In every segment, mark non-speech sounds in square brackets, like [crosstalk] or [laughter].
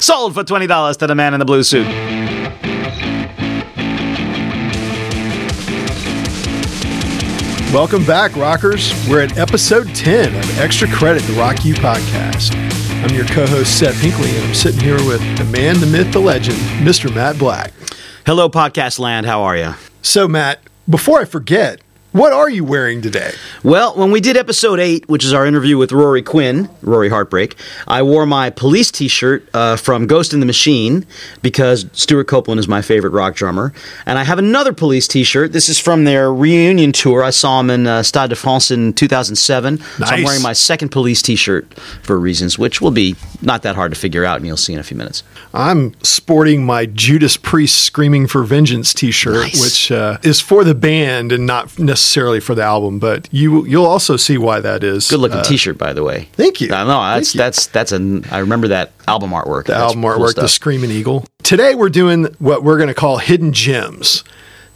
Sold for $20 to the man in the blue suit. Welcome back, rockers. We're at episode 10 of Extra Credit, the Rock U podcast. I'm your co host, Seth Hinkley, and I'm sitting here with the man, the myth, the legend, Mr. Matt Black. Hello, podcast land. How are you? So, Matt, before I forget, what are you wearing today? Well, when we did episode eight, which is our interview with Rory Quinn, Rory Heartbreak, I wore my police t shirt uh, from Ghost in the Machine because Stewart Copeland is my favorite rock drummer. And I have another police t shirt. This is from their reunion tour. I saw them in uh, Stade de France in 2007. So I'm wearing my second police t shirt for reasons which will be not that hard to figure out, and you'll see in a few minutes. I'm sporting my Judas Priest Screaming for Vengeance t shirt, Nice. which uh, is for the band and not necessarily for the album, but you, you'll also see why that is. Good looking Uh, t shirt, by the way. thank you. I know that's that's that's a. I remember that album artwork. the That's album cool artwork, the. Screaming Eagle. Today we're doing what we're going to call hidden gems.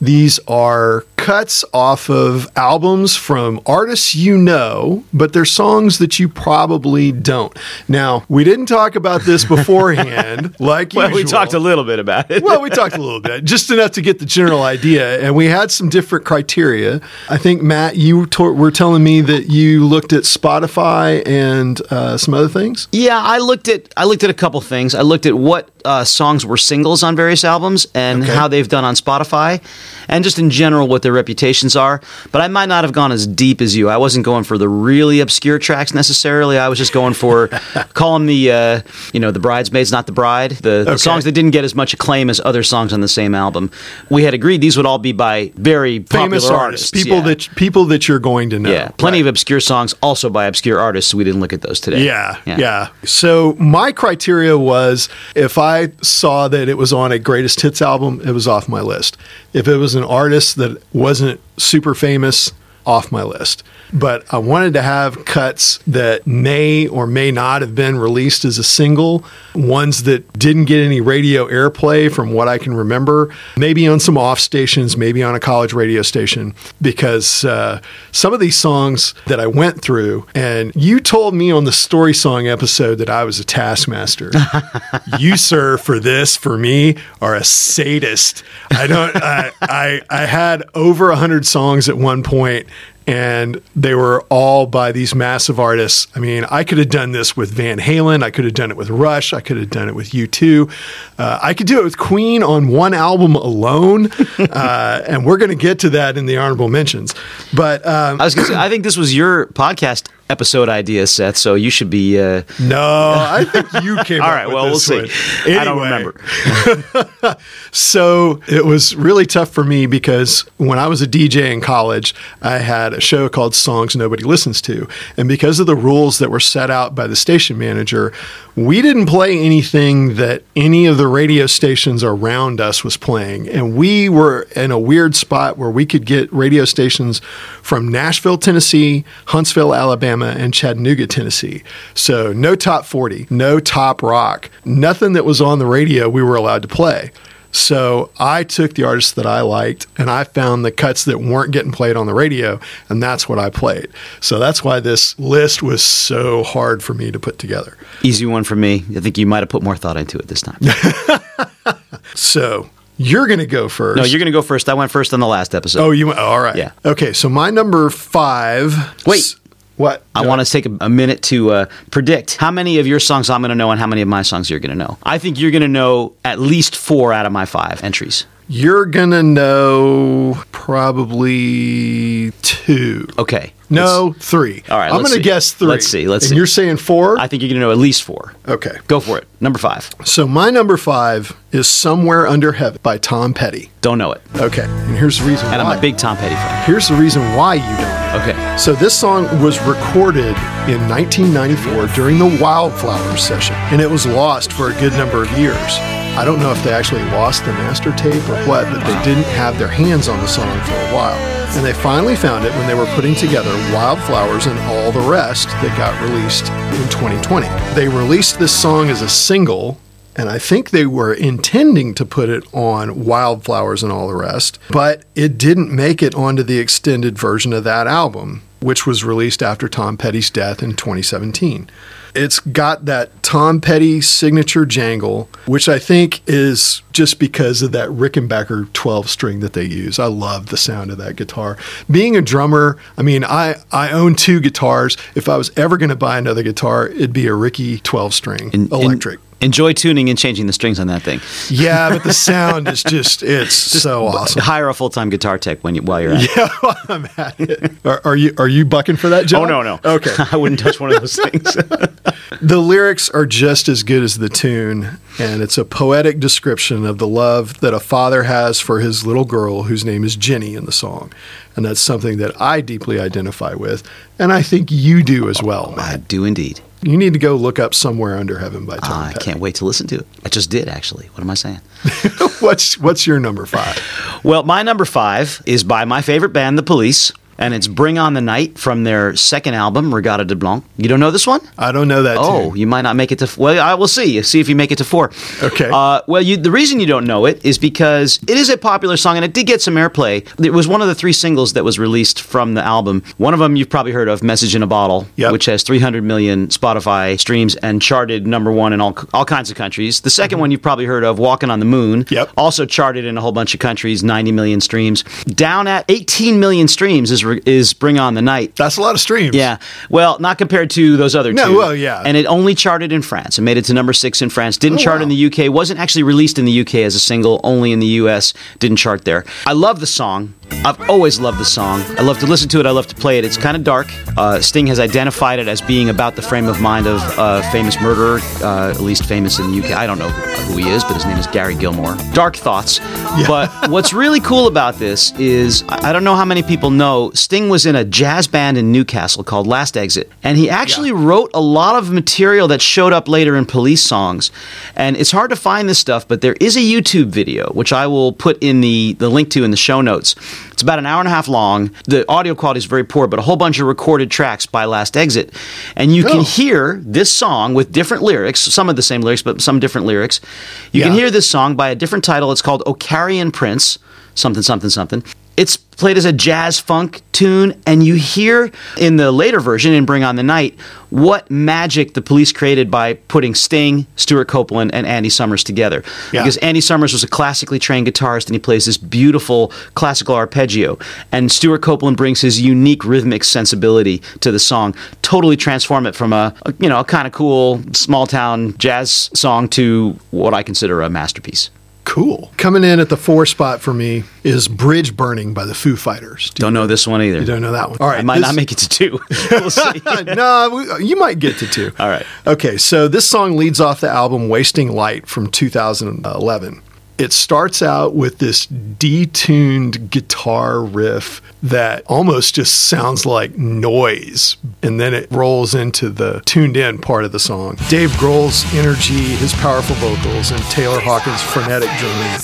These are cuts off of albums from artists you know, but they're songs that you probably don't. Now, we didn't talk about this beforehand, [laughs] like Well, we talked a little bit about it. well, we talked a little bit, just enough to get the general idea, and we had some different criteria. I think Matt, you to- were telling me that you looked at Spotify and uh, some other things. Yeah, I looked at I looked at a couple things. I looked at what uh, songs were singles on various albums and Okay. how they've done on Spotify, and just in general what their reputations are. But I might not have gone as deep as you. I wasn't going for the really obscure tracks necessarily. I was just going for [laughs] calling the uh, you know the bridesmaids, not the bride, the, the songs that didn't get as much acclaim as other songs on the same album. We had agreed these would all be by very Famous popular artists, artists, people yeah. that people that you're going to know. yeah, plenty Right. of obscure songs also by obscure artists. So we didn't look at those today. Yeah, yeah, So my criteria was if I saw that it was on a greatest hits album, it was off my list. If it was an artist that wasn't super famous, off my list. But I wanted to have cuts that may or may not have been released as a single, ones that didn't get any radio airplay from what I can remember, maybe on some off stations, maybe on a college radio station, because uh, some of these songs that I went through, and you told me on the Story Song episode that I was a taskmaster. [laughs] you, sir, for this, for me, are a sadist. I don't, I, I, I had over a hundred songs at one point, and they were all by these massive artists. I mean, I could have done this with Van Halen. I could have done it with Rush. I could have done it with U2. Uh, I could do it with Queen on one album alone. [laughs] uh, and we're going to get to that in the honorable mentions. But um, I was gonna say, I think this was your podcast episode idea, Seth. So you should be. Uh, no, I think you came [laughs] all right. Well, we'll see. one. I don't remember. [laughs] So it was really tough for me because when I was a DJ in college, I had a show called Songs Nobody Listens to. And because of the rules that were set out by the station manager, we didn't play anything that any of the radio stations around us was playing. And we were in a weird spot where we could get radio stations from Nashville, Tennessee, Huntsville, Alabama, and Chattanooga, Tennessee. So no top 40, no top rock, nothing that was on the radio we were allowed to play. So I took the artists that I liked and I found the cuts that weren't getting played on the radio, and that's what I played. So that's why this list was so hard for me to put together. Easy one for me. I think you might have put more thought into it this time. [laughs] So you're going to go first. no, you're going to go first. I went first on the last episode. Oh, you went. All right. Yeah. Okay. So my number five. Wait. What? I want to take a, a minute to uh, predict how many of your songs I'm going to know and how many of my songs you're going to know. I think you're going to know at least four out of my five entries. You're gonna know probably two. Okay. No, three. All right, I'm gonna guess 3 Let's see, let's and see. you're saying four? I think you're going to know at least four. okay. Go for it. Number five. So my number five is "Somewhere Under Heaven" by Tom Petty. Don't know it. Okay, and here's the reason And why. I'm a big Tom Petty fan. Here's the reason why you don't. Okay. So this song was recorded in 1994 during the Wildflowers session, and it was lost for a good number of years. I don't know if they actually lost the master tape or what, but they didn't have their hands on the song for a while. And they finally found it when they were putting together Wildflowers and all the rest that got released in 2020. They released this song as a single and I think they were intending to put it on Wildflowers and all the rest, but it didn't make it onto the extended version of that album, which was released after Tom Petty's death in 2017. It's got that Tom Petty signature jangle, which I think is just because of that Rickenbacker 12 string that they use. I love the sound of that guitar. Being a drummer, I mean, I, I own two guitars. If I was ever going to buy another guitar, it'd be a Ricky 12 string In- in- electric. enjoy tuning and changing the strings on that thing. yeah, but the [laughs] sound is just, it's so awesome. Hire a full time guitar tech when you, while you're at it. Yeah, [laughs] I'm at it. Are, are you are you bucking for that, John? Oh no no. Okay. [laughs] I wouldn't touch one of those things. The lyrics are just as good as the tune, and it's a poetic description of the love that a father has for his little girl, whose name is Jenny in the song. And that's something that I deeply identify with, and I think you do as well, I do indeed. You need to go look up "Somewhere Under Heaven" by Tom I Petty. can't wait to listen to it. I just did actually. What am I saying? [laughs] what's what's your number five? Well, my number five is by my favorite band, The Police, and it's "Bring On the Night" from their second album, Reggatta de Blanc. You don't know this one? I don't know that. Oh, tune. you might not make it to. Well, I will see. See if you make it to four. Okay. Uh, well, you, the reason you don't know it is because it is a popular song and it did get some airplay. It was one of the three singles that was released from the album. One of them you've probably heard of, "Message in a Bottle," Yep. which has 300 million Spotify streams and charted number one in all all kinds of countries. The 2nd one you've probably heard of, "Walking on the Moon," Mm-hmm. Yep. also charted in a whole bunch of countries, 90 million streams. Down at 18 million streams is is "Bring On the Night." that's a lot of streams. Yeah. Well, not compared to those other No, two. well, yeah. And it only charted in France. It made it to number six in France. Didn't Oh, chart wow. in the UK. Wasn't actually released in the UK as a single. Only in the US. Didn't chart there. I love the song. I've always loved the song. I love to listen to it. I love to play it. It's kind of dark. Uh, Sting has identified it as being about the frame of mind of a famous murderer, uh, at least famous in the UK. I don't know who he is, but his name is Gary Gilmore. Dark thoughts. But what's really cool about this is I don't know how many people know Sting was in a jazz band in Newcastle called Last Exit, and he actually wrote a lot of material that showed up later in police songs. And it's hard to find this stuff, but there is a YouTube video which I will put in the the link to in the show notes. It's about an hour and a half long. The audio quality is very poor, but a whole bunch of recorded tracks by Last Exit, and you can Oh. hear this song with different lyrics, some of the same lyrics, but some different lyrics. You can hear this song by a different title. It's called Ocarian Prince, something, something, something. It's played as a jazz funk tune, and you hear in the later version in Bring On the Night what magic the police created by putting Sting, Stewart Copeland, and Andy Summers together. Yeah. Because Andy Summers was a classically trained guitarist, and he plays this beautiful classical arpeggio. And Stewart Copeland brings his unique rhythmic sensibility to the song, totally transform it from a, a you know a kind of cool small town jazz song to what I consider a masterpiece. Cool. Coming in at the four spot for me is Bridge Burning by the Foo Fighters. Do Don't know this one either. you don't know that one? All right. I might this- not make it to two. [laughs] [laughs] we'll see. [laughs] no, you might get to two. All right. Okay, so this song leads off the album Wasting Light from 2011. It starts out with this detuned guitar riff that almost just sounds like noise, and then it rolls into the tuned in part of the song. Dave Grohl's energy, his powerful vocals, and Taylor Hawkins' frenetic drumming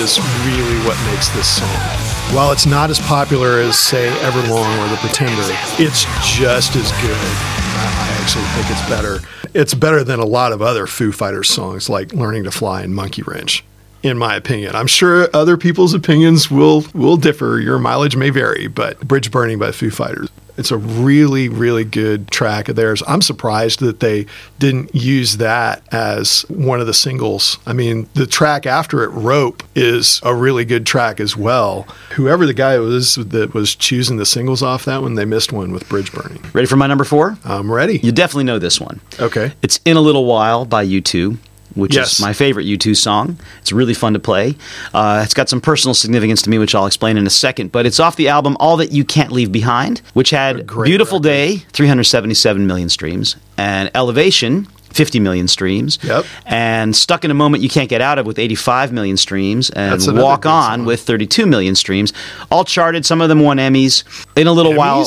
is really what makes this song. While it's not as popular as, say, Everlong or The Pretender, it's just as good. I actually think it's better. It's better than a lot of other Foo Fighters songs like Learning to Fly and Monkey Wrench, in my opinion. I'm sure other people's opinions will will differ. Your mileage may vary, but Bridge Burning by Foo Fighters. It's a really, really good track of theirs. I'm surprised that they didn't use that as one of the singles. I mean, the track after it, Rope, is a really good track as well. Whoever the guy was that was choosing the singles off that one, they missed one with Bridge Burning. Ready for my number four? I'm ready. You definitely know this one. Okay. It's In a Little While by U2, which Yes. is my favorite U2 song. It's really fun to play. Uh, it's got some personal significance to me, which I'll explain in a second. But it's off the album All That You Can't Leave Behind, which had Beautiful record. Day, 377 million streams, and Elevation. 50 million streams. Yep. And Stuck in a Moment You Can't Get Out of with 85 million streams. And Walk On with 32 million streams. All charted. Some of them won Emmys. In a little while.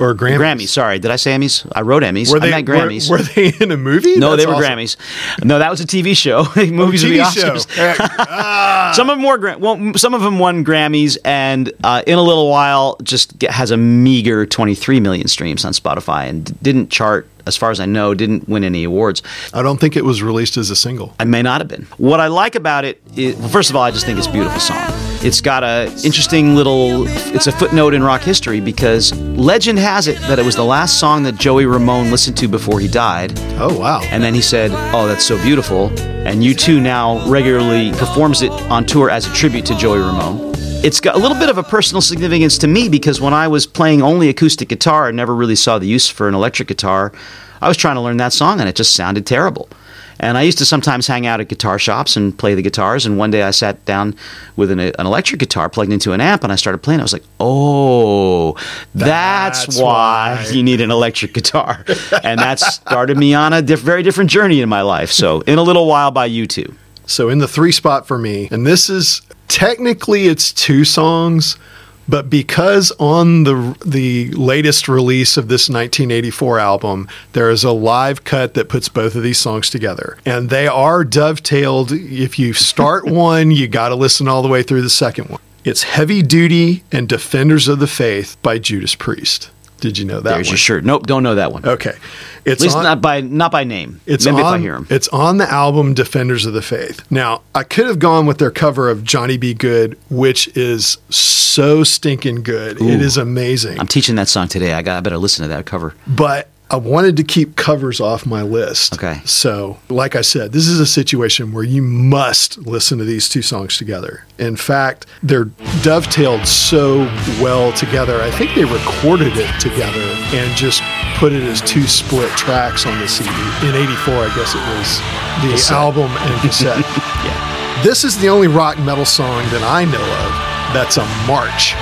Or Grammys? Grammys, sorry. Did I say Emmys? I wrote Emmys. Were I they meant were- Grammys. Were, they in a movie? No, That's they were awesome. Grammys. No, that was a TV show. [laughs] Movies are the TV. Oscars. [laughs] Some of them were well, some of them won Grammys, and uh, in a little while, just get, has a meager 23 million streams on Spotify, and didn't chart, as far as I know, didn't win any awards. I don't think it was released as a single. I may not have been. What I like about it is, well, first of all, I just think it's a beautiful song. It's got a interesting little. It's a footnote in rock history because legend has it that it was the last song that Joey Ramone listened to before he died. Oh wow! And then he said, "Oh, that's so beautiful." And U2 now regularly performs it on tour as a tribute to Joey Ramone. It's got a little bit of a personal significance to me because when I was playing only acoustic guitar and never really saw the use for an electric guitar, I was trying to learn that song and it just sounded terrible. And I used to sometimes hang out at guitar shops and play the guitars. And one day I sat down with an, an electric guitar plugged into an amp and I started playing. I was like, oh, that's, That's why, why. you need an electric guitar. [laughs] and that started me on a diff- very different journey in my life. So, in a little while by U2. So in the three spot for me, and this is technically it's two songs, but because on the the latest release of this 1984 album, there is a live cut that puts both of these songs together, and they are dovetailed. If you start [laughs] one, you got to listen all the way through the second one. It's Heavy Duty and Defenders of the Faith by Judas Priest. Did you know that There's one? your shirt. Nope, don't know that one. Okay. It's At least on- not by not by name. it's Maybe on, if I hear him. It's on the album Defenders of the Faith. Now, I could have gone with their cover of Johnny B. Goode, which is so stinking good. It is amazing. I'm teaching that song today. I got. I better listen to that cover. but I wanted to keep covers off my list. Okay. So, like I said, this is a situation where you must listen to these two songs together. In fact, they're dovetailed so well together. I think they recorded it together and just put it as two split tracks on the CD. In 84, I guess it was the Cassette. album and [laughs] cassette. Yeah. This is the only rock metal song that I know of that's a march.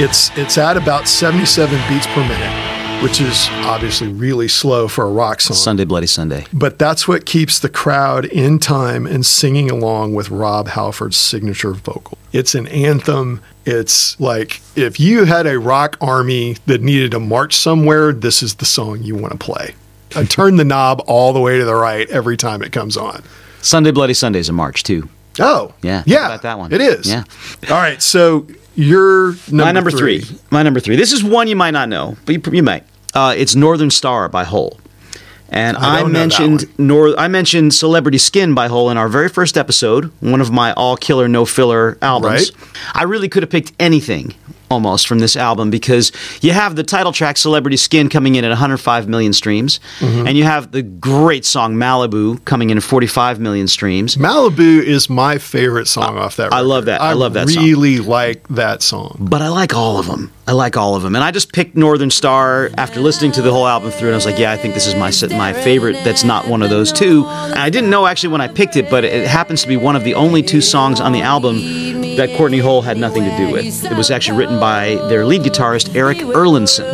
It's it's at about 77 beats per minute, which is obviously really slow for a rock song. Sunday Bloody Sunday. But that's what keeps the crowd in time and singing along with Rob Halford's signature vocal. It's an anthem. It's like if you had a rock army that needed to march somewhere, this is the song you want to play. I [laughs] turn the knob all the way to the right every time it comes on. Sunday Bloody Sunday is a march too. Oh, Yeah. yeah, about that one? It is. Yeah. All right, so your number My number three. My number three. This is one you might not know, but you, you might. Uh, it's Northern Star by Hole. And I I, don't know that mentioned Nor- I mentioned Celebrity Skin by Hole in our very first episode, one of my all killer no filler albums. Right. I really could have picked anything almost from this album because you have the title track Celebrity Skin coming in at 105 million streams Mm-hmm. and you have the great song Malibu coming in at 45 million streams. Malibu is my favorite song off that. I love that. I love that song. really like that song. but I like all of them. I like all of them, and I just picked Northern Star after listening to the whole album through, and I was like, yeah, I think this is my my favorite. That's not one of those two. And I didn't know actually when I picked it, but it happens to be one of the only two songs on the album that Courtney Hole had nothing to do with. It was actually written by their lead guitarist Eric Erlandson,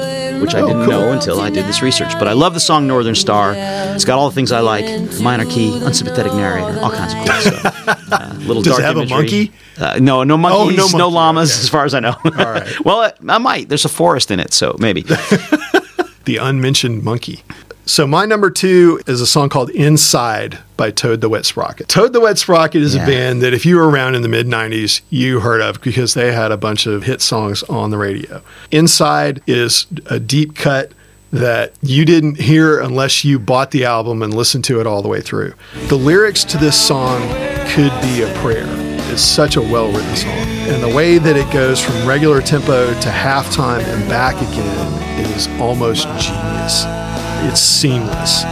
which I Oh, didn't cool. know until I did this research. But I love the song Northern Star. It's got all the things I like: minor key, unsympathetic narrator, all kinds of cool stuff. [laughs] Uh, little Does it dark have a monkey? Uh, no, no monkeys, no, Oh, monkey. llamas, Okay. as far as I know. All right. [laughs] well, I might. There's a forest in it, so maybe. [laughs] The unmentioned monkey. So my number two is a song called "Inside" by Toad the Wet Sprocket. Toad the Wet Sprocket is Yeah. a band that if you were around in the mid '90s, you heard of because they had a bunch of hit songs on the radio. "Inside" is a deep cut that you didn't hear unless you bought the album and listened to it all the way through. The lyrics to this song could be a prayer. It's such a well written song. And the way that it goes from regular tempo to halftime and back again is almost genius. It's seamless.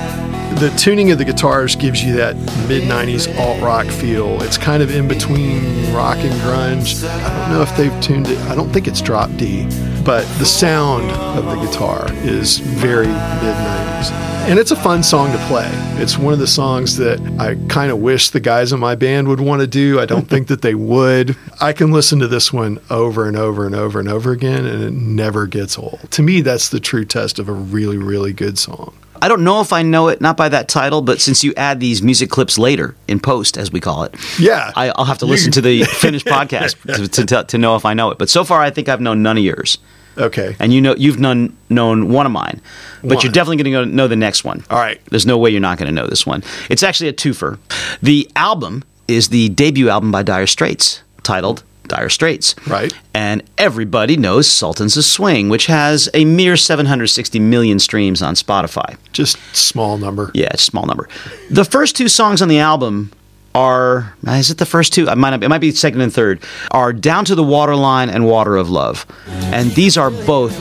The tuning of the guitars gives you that mid 90s alt rock feel. It's kind of in between rock and grunge. I don't know if they've tuned it, I don't think it's drop D, but the sound of the guitar is very mid 90s. And it's a fun song to play. It's one of the songs that I kind of wish the guys in my band would want to do. I don't think that they would. I can listen to this one over and over and over and over again, and it never gets old. To me, that's the true test of a really, really good song. I don't know if I know it, not by that title, but since you add these music clips later in post, as we call it, Yeah. I, I'll have to listen to the [laughs] finished podcast to, to, to, to know if I know it. But so far, I think I've known none of yours, Okay. and you know you've known known one of mine, but One. you're definitely going to know the next one. All right. There's no way you're not going to know this one. It's actually a twofer. The album is the debut album by Dire Straits, titled Dire Straits. Right. And everybody knows Sultans of Swing, which has a mere 760 million streams on Spotify. Just small number. Yeah, a small number. The first two songs on the album are is it the first two? I might it might be second and third. Are Down to the Waterline and Water of Love, and these are both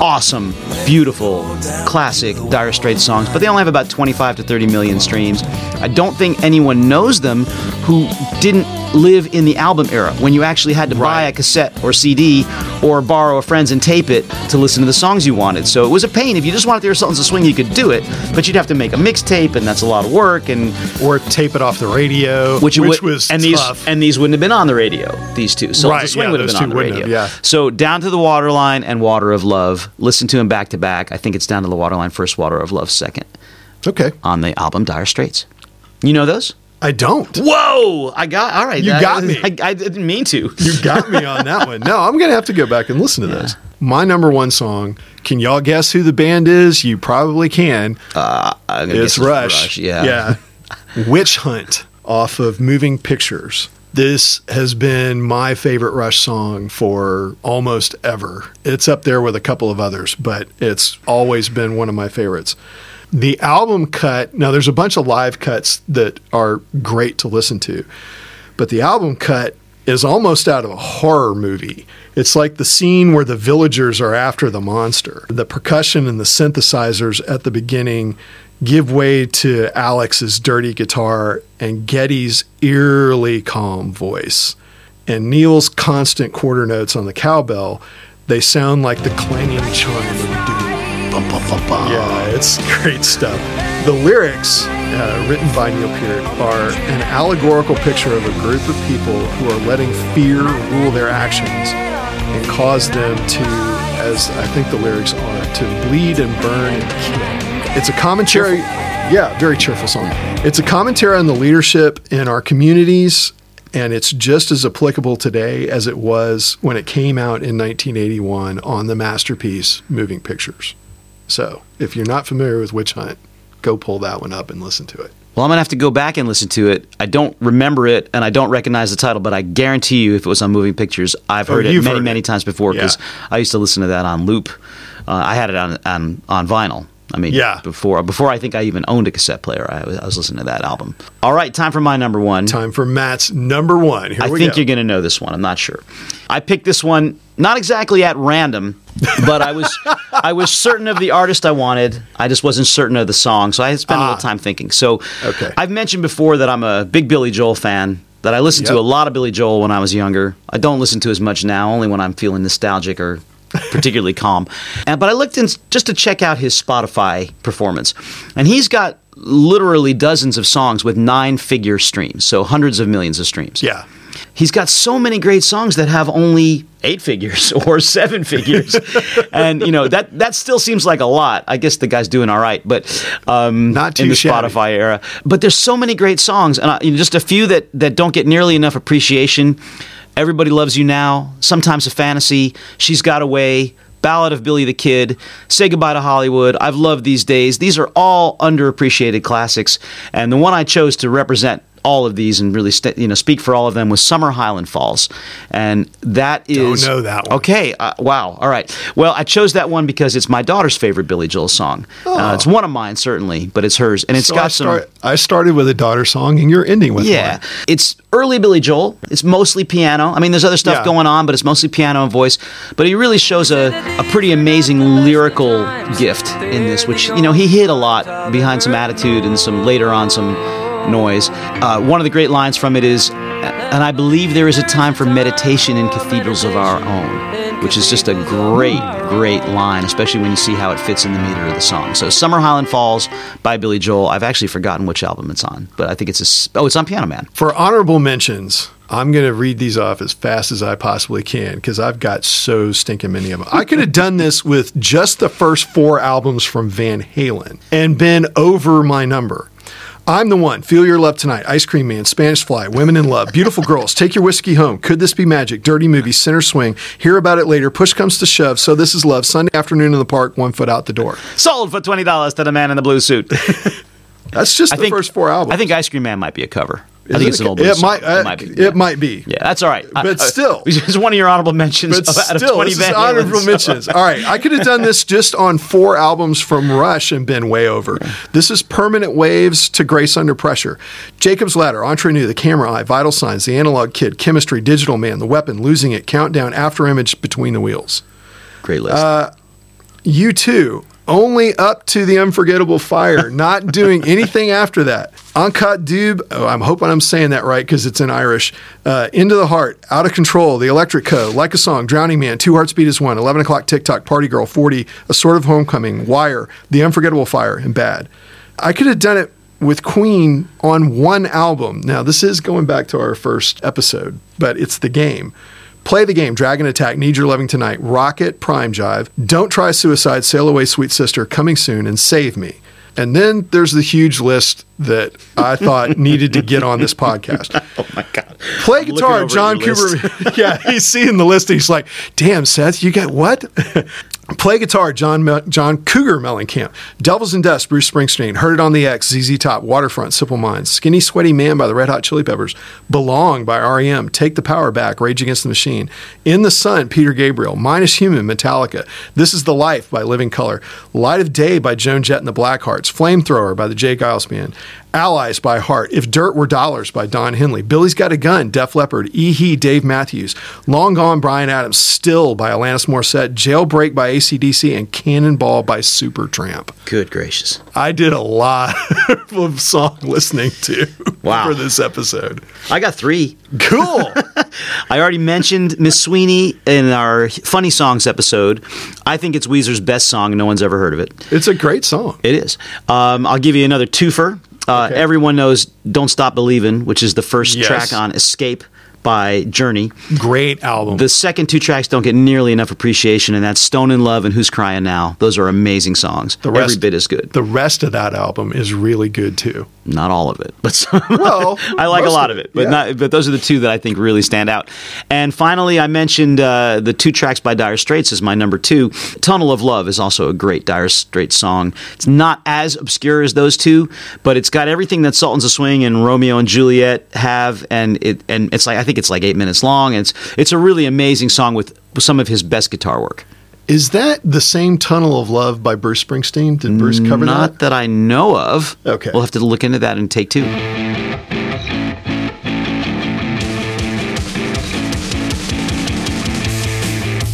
awesome, beautiful, classic Dire Straits songs. But they only have about 25 to 30 million streams. I don't think anyone knows them who didn't live in the album era when you actually had to buy a cassette or CD or borrow a friend's and tape it to listen to the songs you wanted. So it was a pain. If you just wanted to hear Sultans of Swing, you could do it, but you'd have to make a mixtape, and that's a lot of work. And or tape it off the radio, which, which would, was and tough. these and these wouldn't have been on the radio. These two, Sultans Right, of Swing yeah, would have been on the radio. have, yeah. So down to the Waterline and Water of Love. Listen to them back to back. I think it's down to the Waterline first, Water of Love second okay. on the album Dire Straits. You know those? I don't. Whoa! I got all right. You that- got me. [laughs] I, I didn't mean to. You got me on that one. No, I'm going to have to go back and listen to this. My number one song. Can y'all guess who the band is? You probably can. Uh, I'm It's guess Rush. Yeah. Yeah. Witch Hunt off of Moving Pictures. This has been my favorite Rush song for almost ever. It's up there with a couple of others, but it's always been one of my favorites. The album cut, now there's a bunch of live cuts that are great to listen to, but the album cut is almost out of a horror movie. It's like the scene where the villagers are after the monster. The percussion and the synthesizers at the beginning give way to Alex's dirty guitar and Geddy's eerily calm voice. And Neil's constant quarter notes on the cowbell, they sound like the clanging chime of doom. Yeah, it's great stuff. The lyrics, uh, written by Neil Peart, are an allegorical picture of a group of people who are letting fear rule their actions and cause them to, as I think the lyrics are, to bleed and burn and kill. It's a commentary. Yeah, very cheerful song. It's a commentary on the leadership in our communities, and it's just as applicable today as it was when it came out in 1981 on the masterpiece Moving Pictures. So, if you're not familiar with Witch Hunt, go pull that one up and listen to it. Well, I'm gonna have to go back and listen to it. I don't remember it, and I don't recognize the title, but I guarantee you, if it was on Moving Pictures, I've Oh, heard it many, heard many it. times before because Yeah. I used to listen to that on loop. Uh, I had it on, on on vinyl. I mean, Yeah. before before I think I even owned a cassette player, I was, I was listening to that album. All right, time for my number one. Time for Matt's number one. Here I think go. you're going to know this one. I'm not sure. I picked this one not exactly at random, [laughs] but I was I was certain of the artist I wanted. I just wasn't certain of the song, so I spent a Ah. little time thinking. So Okay. I've mentioned before that I'm a big Billy Joel fan. That I listened to a lot of Billy Joel when I was younger. I don't listen to as much now, only when I'm feeling nostalgic or particularly calm. And, but I looked in just to check out his Spotify performance, and he's got literally dozens of songs with nine figure streams, so hundreds of millions of streams. Yeah. He's got so many great songs that have only eight figures [laughs] or seven figures, [laughs] and you know that that still seems like a lot. I guess the guy's doing all right, but um, Not in the shabby. Spotify era. But there's so many great songs, and uh, you know, just a few that that don't get nearly enough appreciation. Everybody loves you now. Sometimes a fantasy. She's got a way. Ballad of Billy the Kid, Say Goodbye to Hollywood, I've Loved These Days. These are all underappreciated classics. And the one I chose to represent all of these and really st- you know speak for all of them was Summer Highland Falls, and that is know that one. Okay, uh, wow, all right. Well, I chose that one because it's my daughter's favorite Billy Joel song. Uh, it's one of mine certainly, but it's hers, and it's Oh. So got I, some. start, I started with a daughter song, and you're ending with Yeah, one. it's early Billy Joel. It's mostly piano. I mean, there's other stuff Yeah. going on, but it's mostly piano and voice. But he really shows a, a pretty amazing lyrical gift in this, which you know he hid a lot behind some attitude and some later on some noise. Uh, one of the great lines from it is, "And I believe there is a time for meditation in cathedrals of our own," which is just a great, great line, especially when you see how it fits in the meter of the song. So, "Summer Highland Falls" by Billy Joel. I've actually forgotten which album it's on, but I think it's a oh, it's on Piano Man. For honorable mentions, I'm going to read these off as fast as I possibly can because I've got so stinking many of them. I could have done this with just the first four albums from Van Halen and been over my number. I'm the one. Feel your love tonight. Ice Cream Man, Spanish Fly, Women in Love, Beautiful Girls, Take Your Whiskey Home, Could This Be Magic, Dirty Movie, Sinner's Swing, Hear About It Later, Push Comes to Shove, So This Is Love, Sunday Afternoon in the Park, One Foot Out the Door. Sold for twenty dollars to the man in the blue suit. [laughs] That's just I the think first four albums. I think Ice Cream Man might be a cover. I think it's an old It might. song. Uh, it might be. It yeah. might be. Yeah, that's all right. But still. [laughs] it's one of your honorable mentions But of- [laughs] out of still, 20 this is honorable [laughs] mentions. All right, I could have done this just on four albums from Rush and been way over. This is Permanent Waves to Grace Under Pressure, Jacob's Ladder, Entre Nous, The Camera Eye, Vital Signs, The Analog Kid, Chemistry, Digital Man, The Weapon, Losing It, Countdown, After Image, Between the Wheels. Great list. Uh, U2. Only up to the unforgettable fire, not doing anything after that. An Cat Dubh, oh, I'm hoping I'm saying that right because it's in Irish. Uh, Into the Heart, Out of Control, The Electric Co., Like a Song, Drowning Man, Two Hearts Beat as One, 11 O'Clock Tick Tock, Party Girl, 40, A Sort of Homecoming, Wire, The Unforgettable Fire, and Bad. I could have done it with Queen on one album. Now, this is going back to our first episode, but it's the game. Play the game, Dragon Attack, Need Your Loving Tonight, Rock It, Prime Jive, Don't Try Suicide, Sail Away, Sweet Sister, Coming Soon, and Save Me. And then there's the huge list that I thought [laughs] needed to get on this podcast. [laughs] oh my God. Play I'm guitar, John. Cooper. [laughs] yeah, he's seeing the list. And he's like, "Damn, Seth, you got what?" Play guitar, John John Cougar Mellencamp. Devils and Dust, Bruce Springsteen. Heard it on the X, ZZ Top, Waterfront, Simple Minds. Skinny Sweaty Man by the Red Hot Chili Peppers. Belong by REM. Take the Power Back, Rage Against the Machine. In the Sun, Peter Gabriel. Minus Human, Metallica. This is the Life by Living Colour. Light of Day by Joan Jett and the Blackhearts. Flamethrower by the J. Geils Band. Allies by Heart, If Dirt Were Dollars by Don Henley, Billy's Got a Gun, Def Leppard, E He, Dave Matthews, Long Gone Bryan Adams, Still by Alanis Morissette, Jailbreak by ACDC, and Cannonball by Supertramp. Good gracious. I did a lot [laughs] of song listening to [laughs] Wow. for this episode. I got three. Cool. [laughs] I already mentioned Miss Sweeney in our Funny Songs episode. I think it's Weezer's best song. No one's ever heard of it. it's a great song. It is. Um, I'll give you another twofer. Uh, Okay. Everyone knows "Don't Stop Believin'," which is the first Yes. track on "Escape" by Journey. Great album. The second two tracks don't get nearly enough appreciation, and that's "Stone in Love" and "Who's Crying Now." Those are amazing songs. The rest- Every bit as good. the rest of that album is really good too. Not all of it, but some, Well, [laughs] I like a lot of it. But yeah. not, but those are the two that I think really stand out. And finally, I mentioned uh, the two tracks by Dire Straits as my number two. "Tunnel of Love" is also a great Dire Straits song. It's not as obscure as those two, but it's got everything that Sultans of Swing and Romeo and Juliet have, and it and it's like I think it's like eight minutes long. And it's it's a really amazing song with some of his best guitar work. Is that the same Tunnel of Love by Bruce Springsteen? Did Bruce cover Not that? that I know of. Okay. we'll have to look into that and take two.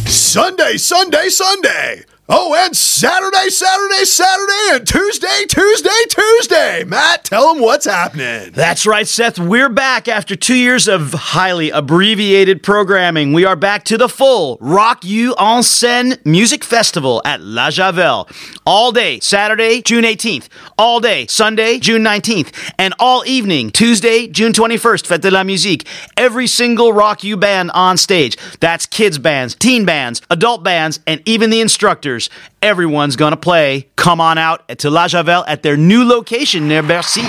Sunday, Sunday, Sunday. Oh, and Saturday, Saturday, Saturday, and Tuesday, Tuesday, Tuesday. Matt, tell them what's happening. That's right, Seth. We're back after two years of highly abbreviated programming. We are back to the full Rock U en Scène Music Festival at La Javel. All day, Saturday, June 18th. All day, Sunday, June 19th. And all evening, Tuesday, June 21st, Fête de la Musique. Every single Rock U band on stage. That's kids bands, teen bands, adult bands, and even the instructors. Everyone's gonna play. Come on out to La Javel at their new location near Bercy.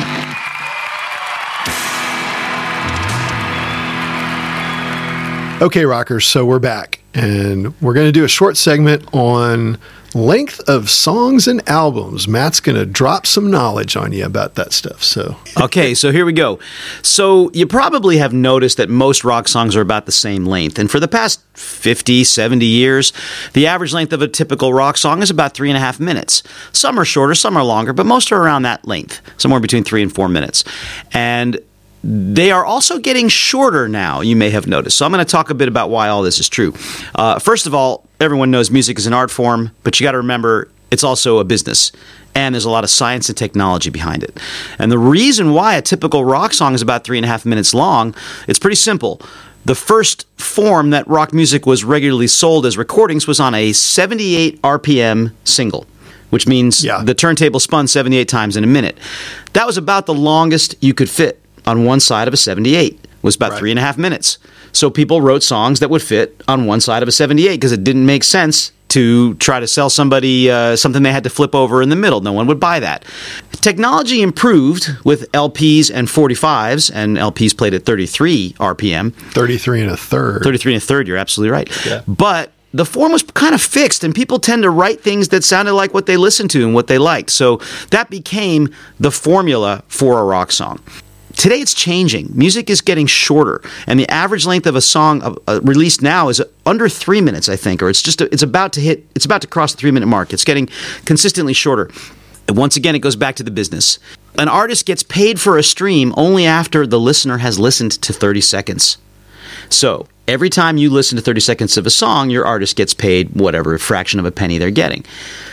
Okay, rockers, so we're back, and we're going to do a short segment on length of songs and albums. Matt's going to drop some knowledge on you about that stuff. So, okay, so here we go. So you probably have noticed that most rock songs are about the same length. And for the past 50, 70 years, the average length of a typical rock song is about three and a half minutes. Some are shorter, some are longer, but most are around that length, somewhere between three and four minutes. And they are also getting shorter now, you may have noticed. So I'm going to talk a bit about why all this is true. Uh, first of all, everyone knows music is an art form, but you got to remember it's also a business. And there's a lot of science and technology behind it. And the reason why a typical rock song is about three and a half minutes long, it's pretty simple. The first form that rock music was regularly sold as recordings was on a 78 RPM single which means Yeah. the turntable spun 78 times in a minute. That was about the longest you could fit on one side of a 78. Was about Right. three and a half minutes. So people wrote songs that would fit on one side of a 78 because it didn't make sense to try to sell somebody uh, something they had to flip over in the middle. No one would buy that. Technology improved with LPs and 45s, and LPs played at 33 RPM. 33 and a third. 33 and a third, you're absolutely right. Yeah. But the form was kind of fixed, and people tend to write things that sounded like what they listened to and what they liked. So that became the formula for a rock song. Today it's changing. Music is getting shorter, and the average length of a song uh, uh, released now is under three minutes, I think, or it's just it's about to hit, it's about to cross the three minute mark. It's getting consistently shorter. And once again, it goes back to the business. An artist gets paid for a stream only after the listener has listened to 30 seconds. So every time you listen to 30 seconds of a song, your artist gets paid whatever fraction of a penny they're getting.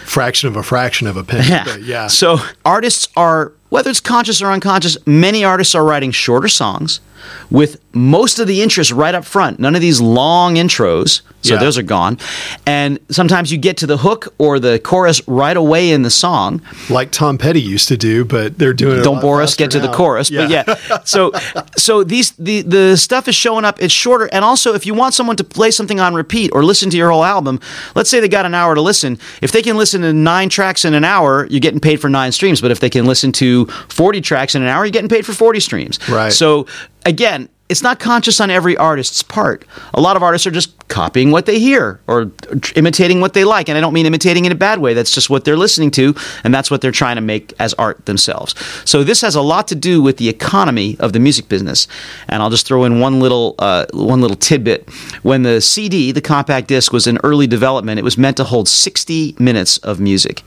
Fraction of a fraction of a penny. [laughs] Yeah. yeah. So artists are, whether it's conscious or unconscious, many artists are writing shorter songs with most of the interest right up front. None of these long intros. So Yeah. those are gone. And sometimes you get to the hook or the chorus right away in the song. like Tom Petty used to do, but they're doing it. Don't bore us, get to the now. chorus. But yeah. [laughs] So so these the the stuff is showing up, it's shorter. And also if you want someone to play something on repeat or listen to your whole album, let's say they got an hour to listen. If they can listen to nine tracks in an hour, you're getting paid for nine streams. But if they can listen to 40 tracks in an hour, you're getting paid for 40 streams. Right. So again, it's not conscious on every artist's part. A lot of artists are just copying what they hear or imitating what they like. And I don't mean imitating in a bad way. That's just what they're listening to, and that's what they're trying to make as art themselves. So this has a lot to do with the economy of the music business. And I'll just throw in one little uh, one little tidbit. When the CD, the compact disc, was in early development, it was meant to hold 60 minutes of music.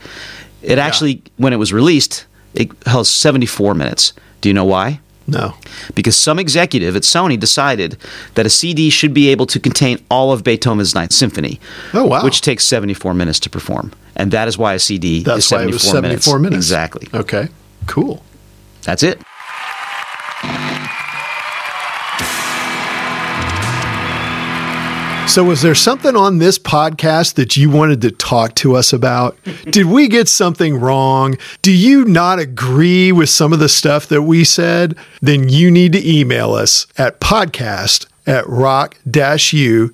It actually, when it was released, it held 74 minutes. Do you know why? No. because some executive at Sony decided that a CD should be able to contain all of Beethoven's Ninth Symphony. Oh, wow. Which takes 74 minutes to perform. And that is why a CD That's is why it was 74 minutes. Exactly. Okay. Cool. That's it. So, was there something on this podcast that you wanted to talk to us about? Did we get something wrong? Do you not agree with some of the stuff that we said? Then you need to email us at podcast at rock-u.fr.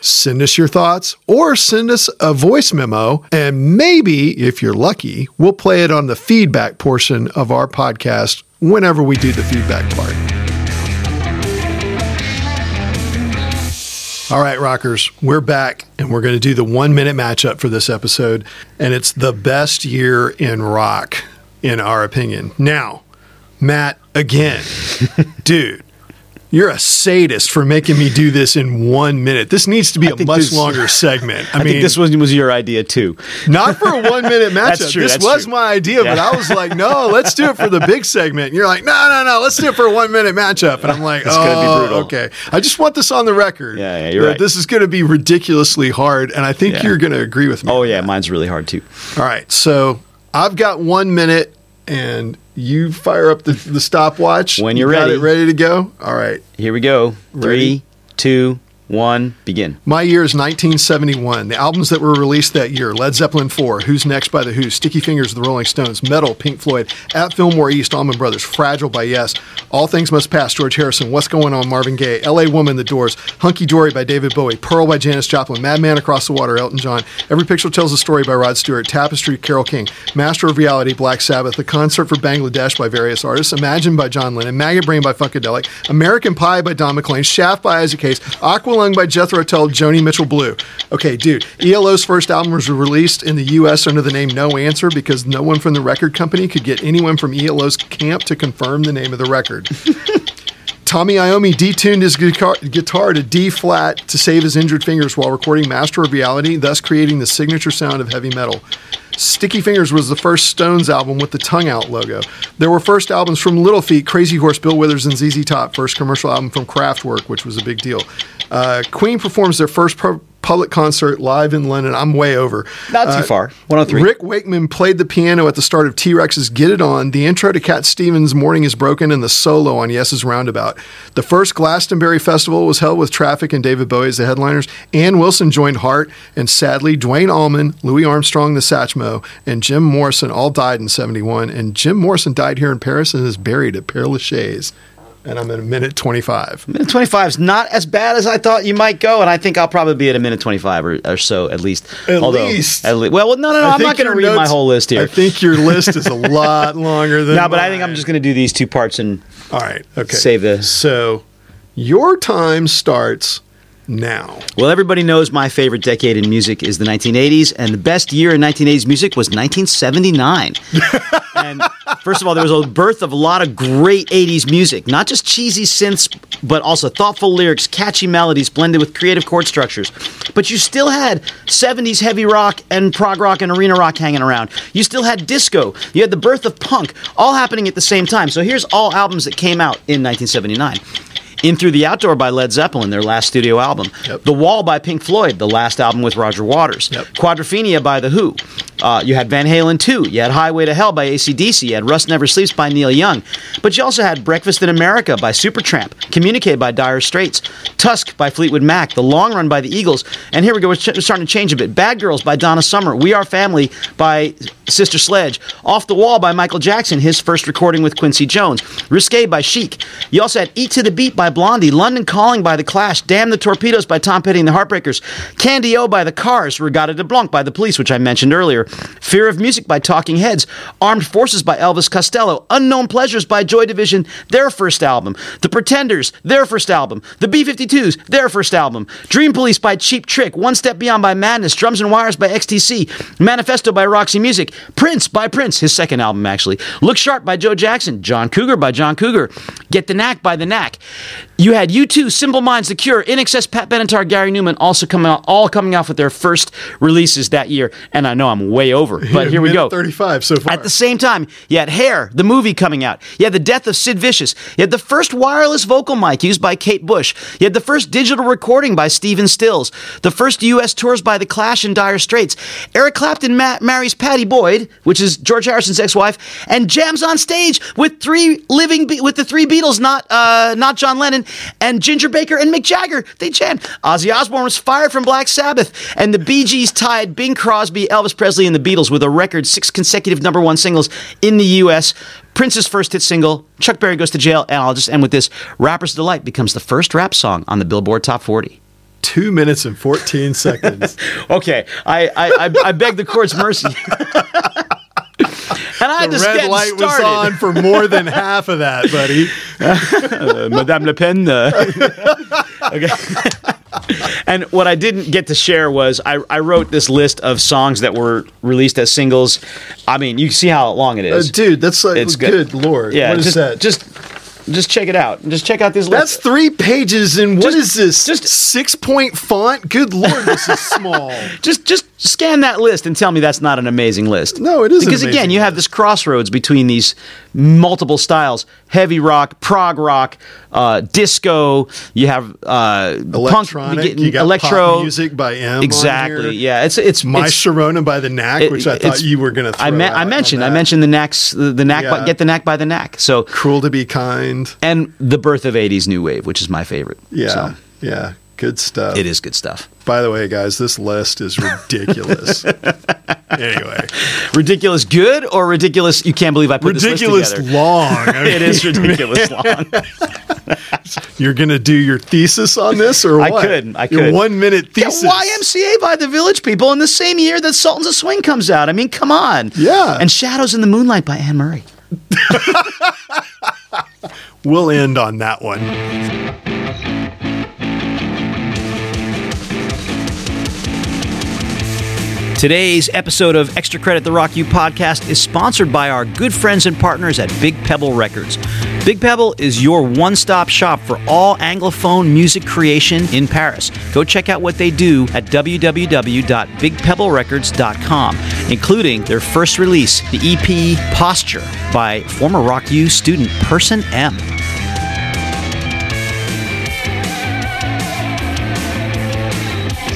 Send us your thoughts or send us a voice memo, and maybe, if you're lucky, we'll play it on the feedback portion of our podcast whenever we do the feedback part. All right, rockers, we're back and we're going to do the one minute matchup for this episode. And it's the best year in rock, in our opinion. Now, Matt, again, [laughs] dude, you're a sadist for making me do this in one minute. This needs to be a much this- longer [laughs] segment. I, I, mean, think this was, was your idea too. not for a one minute [laughs] matchup. True, This was true. my idea, but I was like, no, let's do it for the big segment. And you're like, no, no, no, let's do it for a one minute matchup. And I'm like, It's oh, gonna be oh, brutal. okay. I just want this on the record. Yeah, yeah, you're right. This is going to be ridiculously hard, and I think Yeah. you're going to agree with me. Oh, yeah, that. mine's really hard too. All right, so I've got one minute, and you fire up the, the stopwatch When You you're got ready. it ready to go. All right. Here we go. Ready? Three, two, one, begin. My year is 1971. The albums that were released that year Led Zeppelin 4, Who's Next by The Who, Sticky Fingers of the Rolling Stones, Meddle, Pink Floyd, At Fillmore East, Allman Brothers, Fragile by Yes, All Things Must Pass, George Harrison, What's Going On, Marvin Gaye, LA Woman, The Doors, Hunky Dory by David Bowie, Pearl by Janis Joplin, Madman Across the Water, Elton John, Every Picture Tells a Story by Rod Stewart, Tapestry, Carole King, Master of Reality, Black Sabbath, The Concert for Bangladesh by various artists, Imagine by John Lennon, Maggot Brain by Funkadelic, American Pie by Don McLean, Shaft by Isaac Hayes, Aqualung by Jethro Tull, Joni Mitchell Blue. Okay, dude, ELO's first album was released in the U.S. under the name No Answer because no one from the record company could get anyone from ELO's camp to confirm the name of the record. [laughs] Tommy Iommi detuned his guitar to D flat to save his injured fingers while recording Master of Reality, thus creating the signature sound of heavy metal. Sticky Fingers was the first Stones album with the tongue out logo. There were first albums from Little Feat, Crazy Horse, Bill Withers, and ZZ Top. First commercial album from Kraftwerk, which was a big deal. Uh, Queen performs their first pu- public concert live in London. I'm way over. Not too Uh, far. 103. Rick Wakeman played the piano at the start of T Rex's Get It On, the intro to Cat Stevens' Morning is Broken, and the solo on Yes's Roundabout. The first Glastonbury Festival was held with Traffic and David Bowie as the headliners. Ann Wilson joined Heart, and sadly, Duane Allman, Louis Armstrong, the Satchmo, and Jim Morrison all died in 71. And Jim Morrison died here in Paris and is buried at Père Lachaise. And I'm at a minute 25. Minute 25 is not as bad as I thought you might go, and I think I'll probably be at a minute 25 or, or so at least. At Although, least. At le- well, no, no, no. I I'm not going to read my whole list here. I think your list is a [laughs] lot longer than no, but I think I'm just going to do these two parts and All right. Okay. Save the- So your time starts now. Well, everybody knows my favorite decade in music is the 1980s, and the best year in 1980s music was 1979. [laughs] and First of all, there was a birth of a lot of great 80s music, not just cheesy synths, but also thoughtful lyrics, catchy melodies blended with creative chord structures. But you still had 70s heavy rock and prog rock and arena rock hanging around. You still had disco. You had the birth of punk, all happening at the same time. So here's all albums that came out in 1979. In Through the Outdoor by Led Zeppelin, their last studio album. Yep. The Wall by Pink Floyd, the last album with Roger Waters. Yep. Quadrophenia by The Who. Uh, you had Van Halen 2. You had Highway to Hell by ACDC. You had Rust Never Sleeps by Neil Young. But you also had Breakfast in America by Supertramp. Communicate by Dire Straits. Tusk by Fleetwood Mac. The Long Run by the Eagles. And here we go. We're starting to change a bit. Bad Girls by Donna Summer. We Are Family by Sister Sledge. Off the Wall by Michael Jackson, his first recording with Quincy Jones. Risque by Chic. You also had Eat to the Beat by Blondie. London Calling by The Clash. Damn the Torpedoes by Tom Petty and the Heartbreakers. Candy O by The Cars. Reggatta de Blanc by The Police, which I mentioned earlier. Fear of Music by Talking Heads. Armed Forces by Elvis Costello. Unknown Pleasures by Joy Division, their first album. The Pretenders, their first album. The B 52s, their first album. Dream Police by Cheap Trick. One Step Beyond by Madness. Drums and Wires by XTC. Manifesto by Roxy Music. Prince by Prince, his second album actually. Look Sharp by Joe Jackson. John Cougar by John Cougar. Get the Knack by The Knack. You had U2, Simple Minds, The Cure, INXS, Pat Benatar, Gary Numan, also coming out, all coming off with their first releases that year. And I know I'm way over, but here we go. 35 so far. At the same time, you had Hair, the movie coming out. You had the death of Sid Vicious. You had the first wireless vocal mic used by Kate Bush. You had the first digital recording by Stephen Stills. The first U.S. tours by The Clash and Dire Straits. Eric Clapton ma- marries Pattie Boyd, which is George Harrison's ex-wife, and jams on stage with three living Be- with the three Beatles, not uh, not John Lennon, and Ginger Baker and Mick Jagger. They jammed. Ozzy Osbourne was fired from Black Sabbath, and the Bee Gees tied Bing Crosby, Elvis Presley, and the Beatles with a record six consecutive number one singles in the U.S. Prince's first hit single, Chuck Berry Goes to Jail, and I'll just end with this Rapper's Delight becomes the first rap song on the Billboard Top 40. Two minutes and 14 seconds. [laughs] Okay, I, I, I, I beg the court's mercy. [laughs] and I The to red get light was on for more than half of that, buddy. [laughs] Uh, Madame Le Pen. uh, [laughs] okay. and what I didn't get to share was I, I wrote this list of songs that were released as singles. I mean, you can see how long it is, Uh, dude, that's like, It's good. good. lord. yeah, what is just, that? just just check it out. Just check out this list. that's three pages and what Just- is this? just- six point font? Good lord, this is [laughs] small. just just scan that list and tell me that's not an amazing list. No, it is Because again, you have this crossroads between these multiple styles: heavy rock, prog rock, uh, disco. You have uh, Electronic. punk, you got electro music by M. Exactly. Yeah. It's it's My it's, Sharona by the Knack, it- which I thought you were going to I, me- I mentioned I mentioned the knacks the, the knack by, get the knack by the knack. So Cruel to be kind. And the birth of '80s new wave, which is my favorite. Yeah. So, Yeah. Good stuff. it is good stuff. By the way, guys, this list is ridiculous. [laughs] anyway, Ridiculous good or ridiculous? You can't believe I put ridiculous this list together. long. I [laughs] mean, It is ridiculous [laughs] long. You're going to do your thesis on this, or I could, I could. Your one minute Yeah, thesis. YMCA by the Village People in the same year that Sultans of Swing comes out. I mean, come on. Yeah. And Shadows in the Moonlight by Anne Murray. We'll end on that one. Today's episode of Extra Credit the Rock U podcast is sponsored by our good friends and partners at Big Pebble Records. Big Pebble is your one stop shop for all Anglophone music creation in Paris. Go check out what they do at www.bigpebblerecords.com, including their first release, the EP Posture by former Rock U student Person M.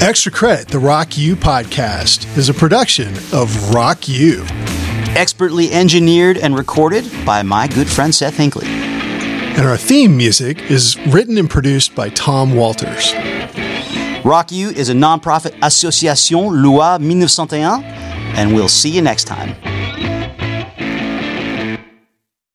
Extra Credit, the Rock U podcast, is a production of Rock U. Expertly engineered and recorded by my good friend Seth Hinkley. And our theme music is written and produced by Tom Walters. Rock U is a nonprofit association Loi 1901, and we'll see you next time.